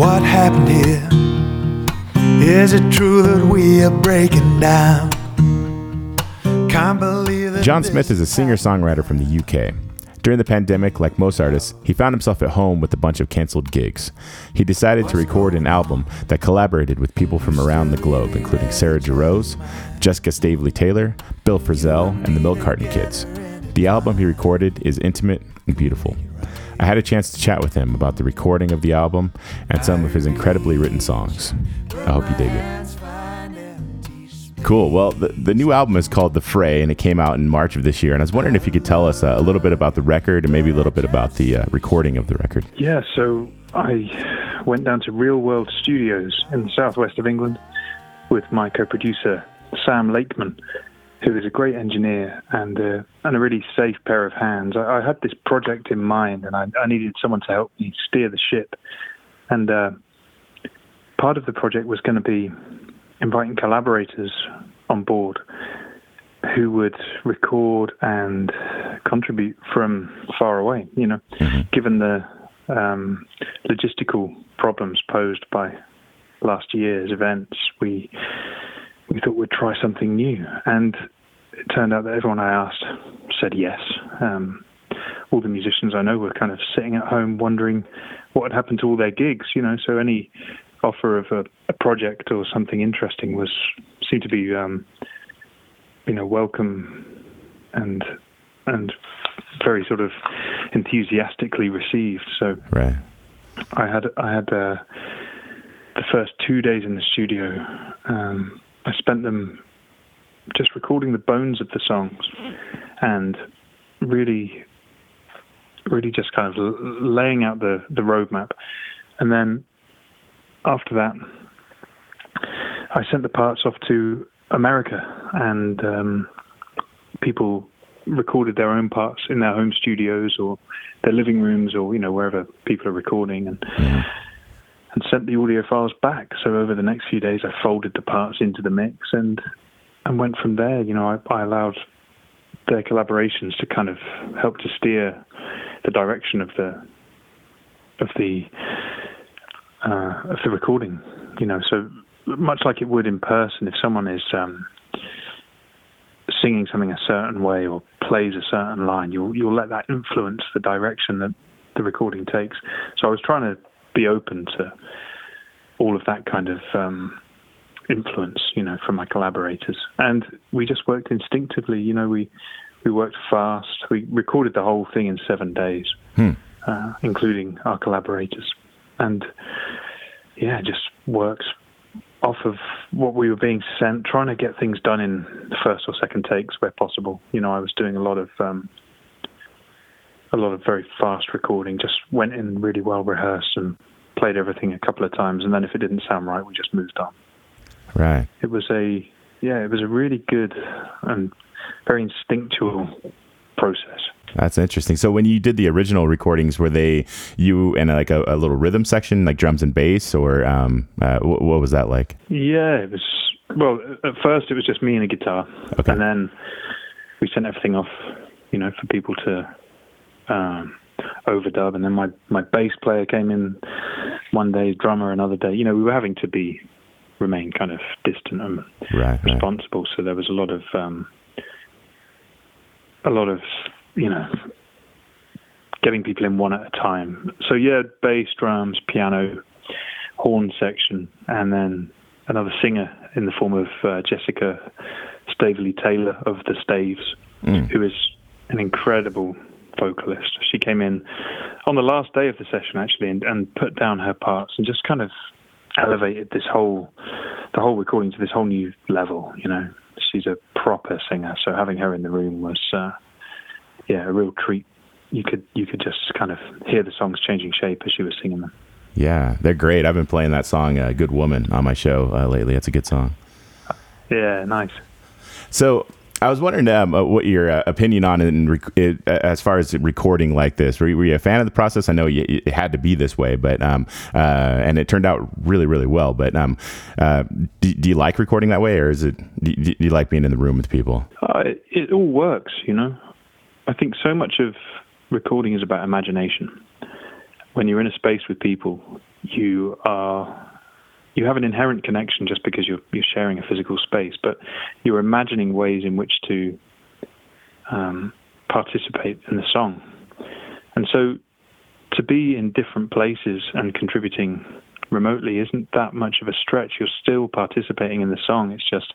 What happened here? Is it true that we are breaking down? Can't believe that John Smith is a singer songwriter from the UK. During the pandemic, like most artists, he found himself at home with a bunch of canceled gigs. He decided to record an album that collaborated with people from around the globe, including Sarah Jarosz, Jessica Staveley Taylor, Bill Frisell, and the Milk Carton Kids. The album he recorded is intimate and beautiful. I had a chance to chat with him about the recording of the album and some of his incredibly written songs. I hope you dig it. Cool. Well, the, the new album is called The Fray, and it came out in March of this year. And I was wondering if you could tell us uh, a little bit about the record and maybe a little bit about the uh, recording of the record. Yeah, so I went down to Real World Studios in the southwest of England with my co-producer Sam Lakeman, who is a great engineer and uh, and a really safe pair of hands. I, I had this project in mind, and I, I needed someone to help me steer the ship. And uh, part of the project was going to be inviting collaborators on board who would record and contribute from far away. You know, given the um, logistical problems posed by last year's events, we we thought we'd try something new, and it turned out that everyone I asked said yes. Um, all the musicians I know were kind of sitting at home wondering what had happened to all their gigs. You know, so any offer of a, a project or something interesting was seemed to be um, you know welcome and and very sort of enthusiastically received. So Right. I had I had uh, the first two days in the studio. Um, I spent them just recording the bones of the songs and really, really just kind of laying out the the roadmap. And then after that, I sent the parts off to America, and um, people recorded their own parts in their home studios or their living rooms or you know wherever people are recording and and sent the audio files back so over the next few days I folded the parts into the mix and and went from there you know I, I allowed their collaborations to kind of help to steer the direction of the of the uh, of the recording you know so much like it would in person if someone is um singing something a certain way or plays a certain line, you'll you'll let that influence the direction that the recording takes. So I was trying to be open to all of that kind of um, influence, you know, from my collaborators, and we just worked instinctively. You know, we we worked fast. We recorded the whole thing in seven days, uh, including our collaborators, and yeah, just works off of what we were being sent, trying to get things done in the first or second takes where possible. You know, I was doing a lot of um, a lot of very fast recording. Just went in really well rehearsed and played everything a couple of times, and then if it didn't sound right, we just moved on. Right. It was a yeah, it was a really good and very instinctual process. That's interesting. So when you did the original recordings, were they you and like a, a little rhythm section, like drums and bass, or um, uh, wh- what was that like? Yeah, it was. Well, at first it was just me and a guitar, Okay. and then we sent everything off, you know, for people to um, overdub. And then my my bass player came in one day, drummer another day. You know, we were having to be remain kind of distant and Right. right. responsible. So there was a lot of um, a lot of you know getting people in one at a time. So yeah, bass, drums, piano, horn section, and then another singer in the form of uh, Jessica Staveley Taylor of the Staves, who is an incredible vocalist. She came in on the last day of the session actually and, and put down her parts and just kind of elevated this whole the whole recording to this whole new level. You know, she's a proper singer, so having her in the room was uh, yeah a real treat. You could you could just kind of hear the songs changing shape as she was singing them. Yeah, they're great. I've been playing that song uh, "Good Woman" on my show uh, lately. It's a good song. Yeah, nice. So I was wondering um, uh, what your uh, opinion on it, rec- it uh, as far as recording like this. Were you, were you a fan of the process? I know you, it had to be this way, but um, uh, and it turned out really, really well. But um, uh, do, do you like recording that way, or is it do, do you like being in the room with people? Uh, it, it all works, you know. I think so much of recording is about imagination. When you're in a space with people, you are you have an inherent connection just because you're you're sharing a physical space, but you're imagining ways in which to um, participate in the song. And so to be in different places and contributing remotely isn't that much of a stretch. You're still participating in the song. It's just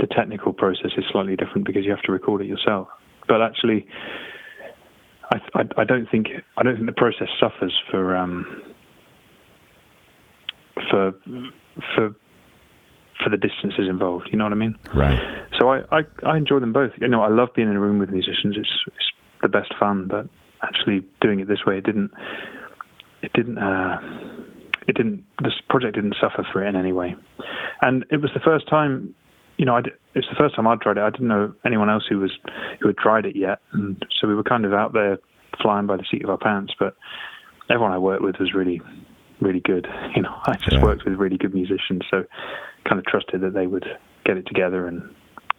the technical process is slightly different because you have to record it yourself. But actually, I, I, I don't think I don't think the process suffers for um, for for for the distances involved. You know what I mean? Right. So I, I, I enjoy them both. You know, I love being in a room with musicians. It's, it's the best fun. But actually doing it this way, it didn't. It didn't. Uh, it didn't. This project didn't suffer for it in any way. And it was the first time. You know, I did, it's the first time I'd tried it. I didn't know anyone else who was who had tried it yet, and so we were kind of out there flying by the seat of our pants. But everyone I worked with was really really good. You know, I just Yeah. worked with really good musicians, so kind of trusted that they would get it together and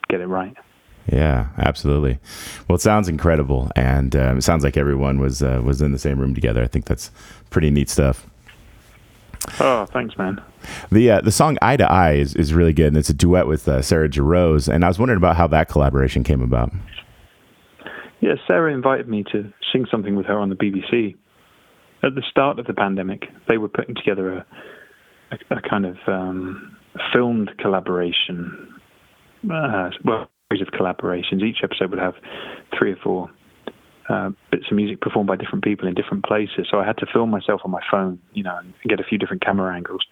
get it right. Yeah, absolutely. Well, it sounds incredible, and um, it sounds like everyone was uh, was in the same room together. I think that's pretty neat stuff. Oh, thanks, man. The uh, the song "Eye to Eye" is, is really good, and it's a duet with uh, Sarah Jarosz. And I was wondering about how that collaboration came about. Yeah, Sarah invited me to sing something with her on the BBC. At the start of the pandemic, they were putting together a, a, a kind of um, filmed collaboration. Uh, well, series of collaborations. Each episode would have three or four uh, bits of music performed by different people in different places. So I had to film myself on my phone, you know, and get a few different camera angles,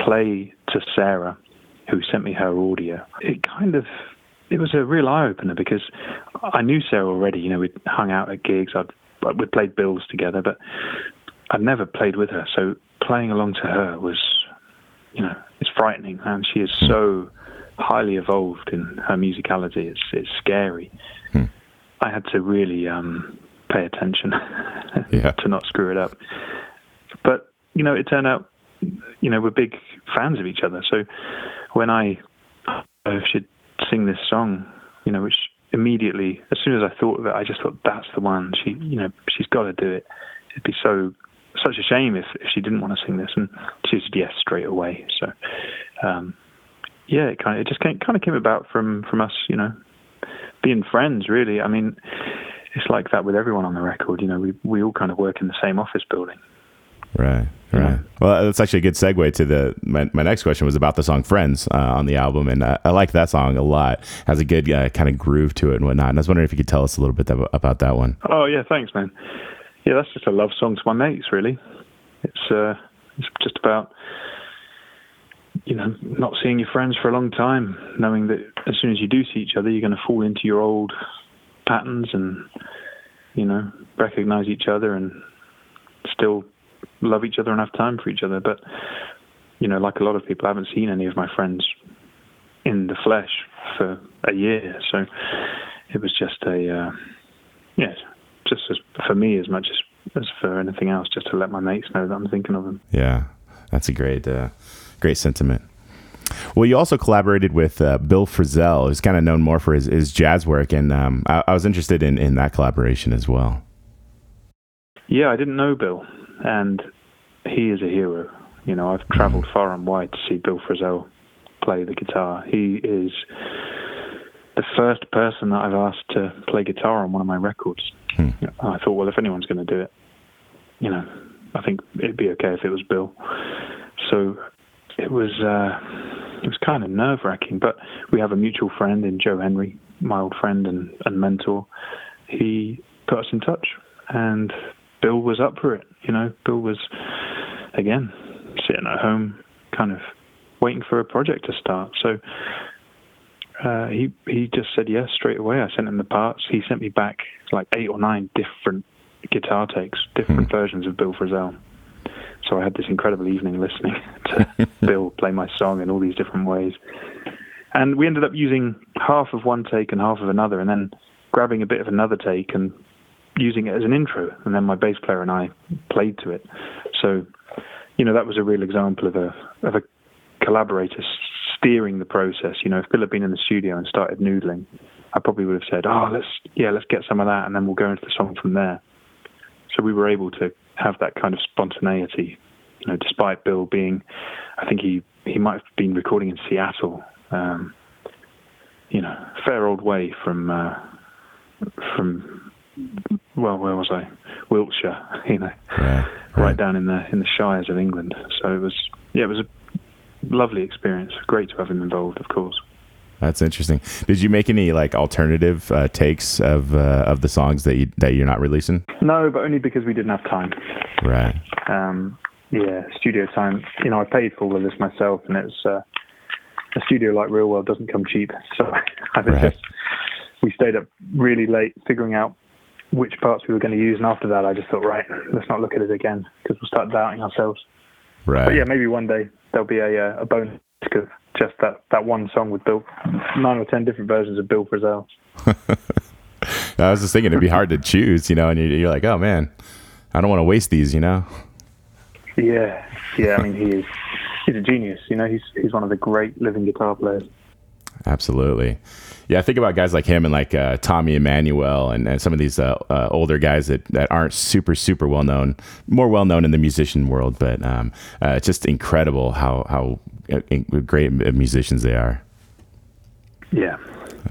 play to Sarah, who sent me her audio. It kind of it was a real eye opener because I knew Sarah already. You know, we'd hung out at gigs. I'd we'd played bills together, but I'd never played with her. So playing along to her was, you know, it's frightening, and she is so highly evolved in her musicality. It's it's scary. I had to really um, pay attention Yeah. to not screw it up. But you know, it turned out, you know, we're big fans of each other. So when I uh, should sing this song, you know, which immediately, as soon as I thought of it, I just thought that's the one. She, you know, she's got to do it. It'd be so such a shame if, if she didn't want to sing this, and she said yes straight away. So, um, yeah, it kind of it just came, kind of came about from from us, you know, being friends. Really, I mean, it's like that with everyone on the record. You know, we we all kind of work in the same office building. Right, right. Well, that's actually a good segue to the my, my next question was about the song "Friends" uh, on the album, and uh, I like that song a lot. Has a good uh, kind of groove to it and whatnot. And I was wondering if you could tell us a little bit ab- about that one. Oh yeah, thanks, man. Yeah, that's just a love song to my mates. Really, it's uh, it's just about you know not seeing your friends for a long time, knowing that as soon as you do see each other, you're going to fall into your old patterns and you know recognize each other and still love each other and have time for each other. But you know, like a lot of people, I haven't seen any of my friends in the flesh for a year, so it was just a uh, yeah, just as for me as much as as for anything else, just to let my mates know that I'm thinking of them. Yeah, that's a great, uh, great sentiment. Well, you also collaborated with uh, Bill Frisell, who's kind of known more for his, his jazz work, and um, I, I was interested in, in that collaboration as well. Yeah, I didn't know Bill, and he is a hero. You know, I've travelled far and wide to see Bill Frisell play the guitar. He is the first person that I've asked to play guitar on one of my records. I thought, well, if anyone's going to do it, you know, I think it'd be okay if it was Bill. So it was uh, it was kind of nerve wracking, but we have a mutual friend in Joe Henry, my old friend and, and mentor. He put us in touch, and Bill was up for it. You know, Bill was again sitting at home, kind of waiting for a project to start. So uh, he he just said yes straight away. I sent him the parts. He sent me back like eight or nine different guitar takes, different versions of Bill Frisell. So I had this incredible evening listening to Bill play my song in all these different ways. And we ended up using half of one take and half of another, and then grabbing a bit of another take and using it as an intro. And then my bass player and I played to it. So, you know, that was a real example of a of a collaborator steering the process. You know, if Bill had been in the studio and started noodling, I probably would have said, "Oh, let's yeah, let's get some of that, and then we'll go into the song from there." So we were able to have that kind of spontaneity you know, despite Bill being, I think he he might have been recording in Seattle, um, you know, fair old way from uh, from well, where was I? Wiltshire, you know, right, right. down in the in the shires of England. So it was yeah, it was a lovely experience. Great to have him involved, of course. That's interesting. Did you make any like alternative uh, takes of uh, of the songs that you that you're not releasing? No, but only because we didn't have time. Right. Um, yeah, studio time. You know, I paid for all of this myself, and it's uh, a studio like Real World doesn't come cheap. So I right. we stayed up really late figuring out which parts we were going to use, and after that, I just thought, right, let's not look at it again because we'll start doubting ourselves. Right. But yeah, maybe one day there'll be a uh, a bonus of just that that one song with Bill, nine or ten different versions of Bill Frisell. I was just thinking it'd be hard to choose, you know, and you're like, oh man, I don't want to waste these, you know. Yeah, yeah. I mean, he is he's a genius. You know, he's he's one of the great living guitar players. Absolutely. Yeah, I think about guys like him and like uh, Tommy Emmanuel and, and some of these uh, uh, older guys that, that aren't super super well known, more well known in the musician world, but um, uh, it's just incredible how how uh, great musicians they are. Yeah,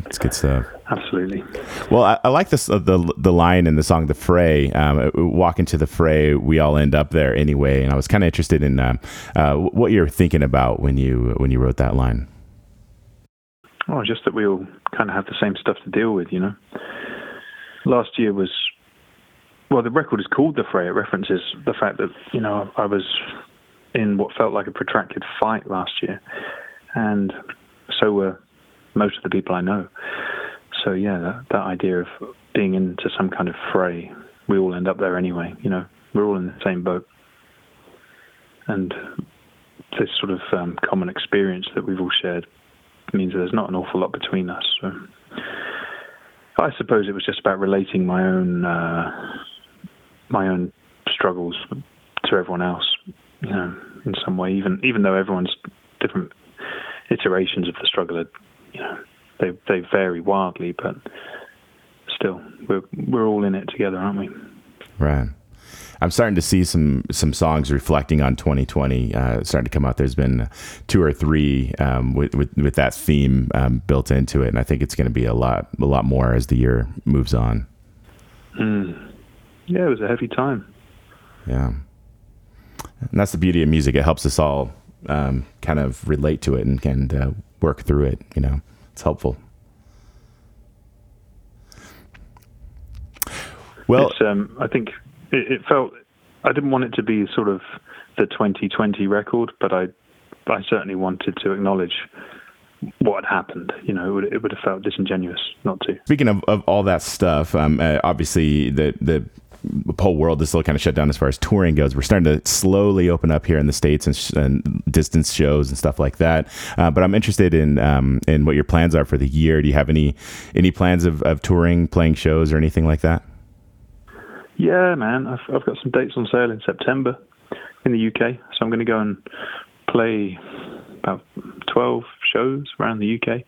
that's good stuff. Absolutely. Well, I, I like this uh, the the line in the song "The Fray." Um, Walk into the fray, we all end up there anyway. And I was kind of interested in uh, uh, what you're thinking about when you when you wrote that line. Oh, just that we all kind of have the same stuff to deal with, you know. Last year was, well, the record is called The Fray. It references the fact that, you know, I was in what felt like a protracted fight last year. And so were most of the people I know. So, yeah, that, that idea of being into some kind of fray, we all end up there anyway, you know, we're all in the same boat. And this sort of um, common experience that we've all shared means there's not an awful lot between us. So I suppose it was just about relating my own uh, my own struggles to everyone else, you know, in some way. Even even though everyone's different iterations of the struggle, are, you know, they they vary wildly, but still, we're we're all in it together, aren't we? Right. I'm starting to see some some songs reflecting on 2020 uh, starting to come out. There's been two or three um, with, with, with that theme um, built into it, and I think it's going to be a lot a lot more as the year moves on. Mm. Yeah, it was a heavy time. Yeah, and that's the beauty of music. It helps us all um, kind of relate to it and, and uh, work through it. You know, it's helpful. Well, um, I think it, it felt I didn't want it to be sort of the 2020 record, but I I certainly wanted to acknowledge what had happened. You know, it would, it would have felt disingenuous not to. Speaking of, of all that stuff, um, uh, obviously the the whole world is still kind of shut down as far as touring goes. We're starting to slowly open up here in the states and, sh- and distance shows and stuff like that. Uh, but I'm interested in um, in what your plans are for the year. Do you have any any plans of, of touring, playing shows, or anything like that? Yeah, man, I've I've got some dates on sale in September in the UK, so I'm going to go and play about 12 shows around the UK.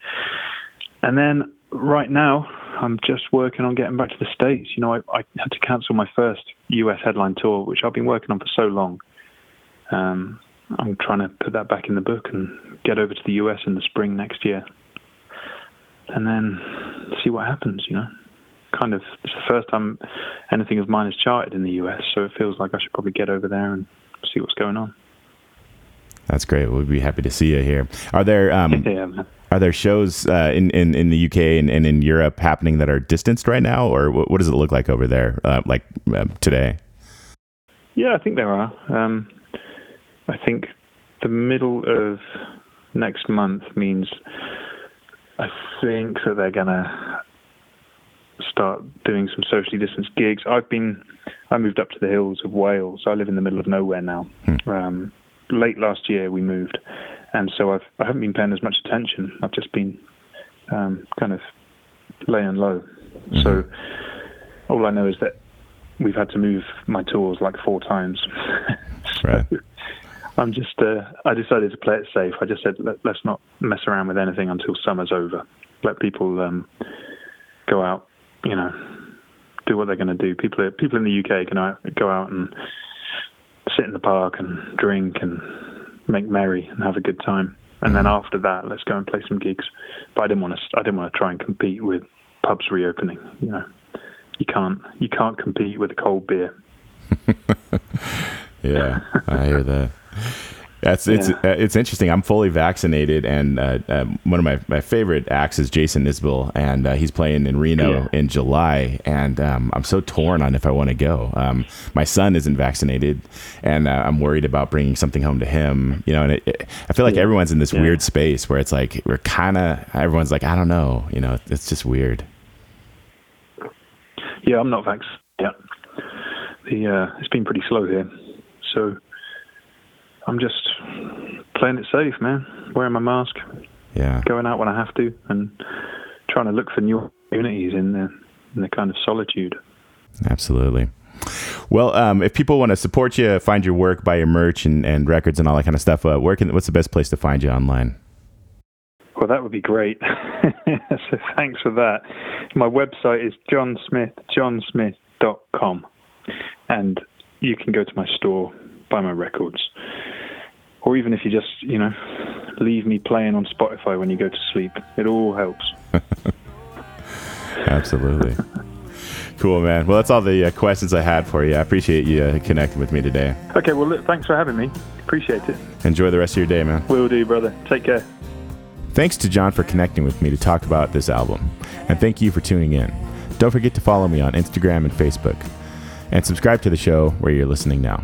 And then right now, I'm just working on getting back to the States. You know, I, I had to cancel my first US headline tour, which I've been working on for so long. Um, I'm trying to put that back in the book and get over to the US in the spring next year. And then see what happens, you know kind of it's the first time anything of mine has charted in the US, so it feels like I should probably get over there and see what's going on. That's great. We'd be happy to see you here. Are there um, yeah, are there shows uh, in, in in the UK and, and, in Europe happening that are distanced right now, or what, what does it look like over there, uh, like uh, today? Yeah, I think there are. Um, I think the middle of next month means I think that they're gonna start doing some socially distanced gigs. I've been, I moved up to the hills of Wales. I live in the middle of nowhere now. Hmm. Um, late last year we moved, and so I've I haven't been paying as much attention. I've just been um, kind of laying low. Mm-hmm. So all I know is that we've had to move my tours like four times. so right. I'm just, uh, I decided to play it safe. I just said, Let, us not mess around with anything until summer's over. Let people um, go out you know, do what they're going to do. People, people in the UK can go out and sit in the park and drink and make merry and have a good time. And then mm-hmm. after that, let's go and play some gigs. But I didn't want to. I didn't want to try and compete with pubs reopening. You know, you can't. You can't compete with a cold beer. yeah, I hear that. That's it's yeah. uh, it's interesting. I'm fully vaccinated, and uh, uh, one of my, my favorite acts is Jason Isbell, and uh, he's playing in Reno yeah. in July, and um, I'm so torn on if I want to go. Um, my son isn't vaccinated, and uh, I'm worried about bringing something home to him. You know, and it, it, I feel like yeah. everyone's in this weird space where it's like we're kind of everyone's like I don't know. You know, it's just weird. Yeah, I'm not vaccinated. Yeah, the uh, it's been pretty slow here, so I'm just playing it safe, man. Wearing my mask. Yeah. Going out when I have to, and trying to look for new opportunities in the in the kind of solitude. Absolutely. Well, um, if people want to support you, find your work, buy your merch and, and records and all that kind of stuff, uh, where can, what's the best place to find you online? Well, that would be great. so thanks for that. My website is johnsmith, And you can go to my store, buy my records or even if you just you know leave me playing on Spotify when you go to sleep. It all helps. Absolutely. cool, man. Well, that's all the uh, questions I had for you. I appreciate you uh, connecting with me today. Okay, well, look, thanks for having me. Appreciate it. Enjoy the rest of your day, man. Will do, brother. Take care. Thanks to John for connecting with me to talk about this album. And thank you for tuning in. Don't forget to follow me on Instagram and Facebook. And subscribe to the show where you're listening now.